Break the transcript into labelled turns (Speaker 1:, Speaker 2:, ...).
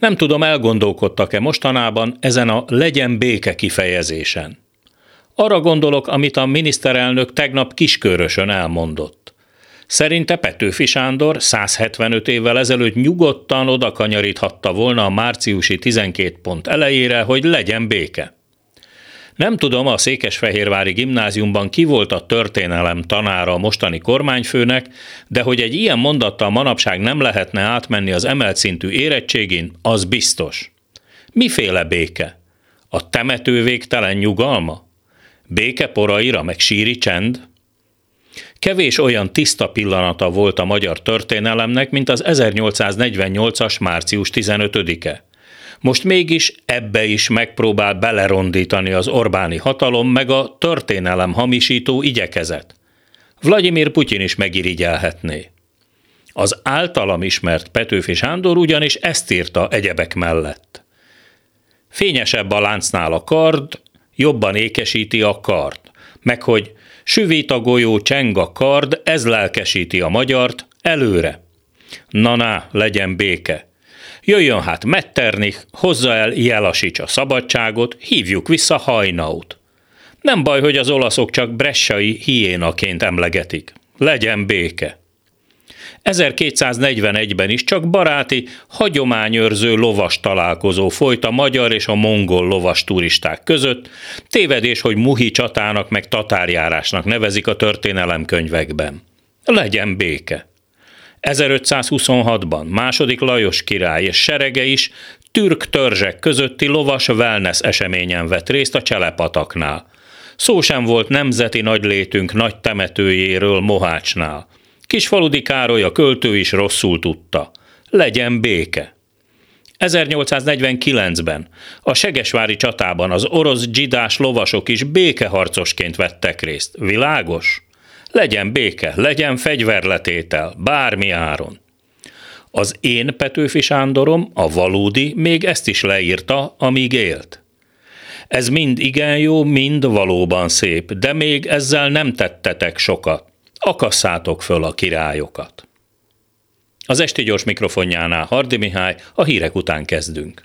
Speaker 1: Nem tudom, elgondolkodtak-e mostanában ezen a legyen béke kifejezésen. Arra gondolok, amit a miniszterelnök tegnap kiskörösön elmondott. Szerinte Petőfi Sándor 175 évvel ezelőtt nyugodtan odakanyaríthatta volna a márciusi 12 pont elejére, hogy legyen béke. Nem tudom, a Székesfehérvári gimnáziumban ki volt a történelem tanára a mostani kormányfőnek, de hogy egy ilyen mondattal manapság nem lehetne átmenni az emelt szintű érettségin, az biztos. Miféle béke? A temető végtelen nyugalma? Béke poraira, meg síri csend? Kevés olyan tiszta pillanata volt a magyar történelemnek, mint az 1848-as március 15-e. Most mégis ebbe is megpróbál belerondítani az Orbáni hatalom meg a történelem hamisító igyekezet. Vladimir Putyin is megirigyelhetné. Az általam ismert Petőfi Sándor ugyanis ezt írta egyebek mellett. Fényesebb a láncnál a kard, jobban ékesíti a kard, meg hogy süvít a golyó, cseng a kard, ez lelkesíti a magyart, előre. Na-na, legyen béke. Jöjjön hát Metternich, hozza el Jelasics a szabadságot, hívjuk vissza Hajnaut. Nem baj, hogy az olaszok csak bressai hiénaként emlegetik. Legyen béke. 1241-ben is csak baráti, hagyományőrző lovas találkozó folyt a magyar és a mongol lovas turisták között, tévedés, hogy muhi csatának meg tatárjárásnak nevezik a történelemkönyvekben. Legyen béke. 1526-ban második Lajos király és serege is türk törzsek közötti lovas wellness eseményen vett részt a Cselepataknál. Szó sem volt nemzeti nagylétünk nagy temetőjéről Mohácsnál. Kisfaludi Károly a költő is rosszul tudta. Legyen béke. 1849-ben a Segesvári csatában az orosz dzsidás lovasok is békeharcosként vettek részt. Világos? Legyen béke, legyen fegyverletétel, bármi áron. Az én Petőfi Sándorom, a valódi, még ezt is leírta, amíg élt. Ez mind igen jó, mind valóban szép, de még ezzel nem tettetek sokat. Akasszátok föl a királyokat. Az esti gyors mikrofonjánál Hardi Mihály, a hírek után kezdünk.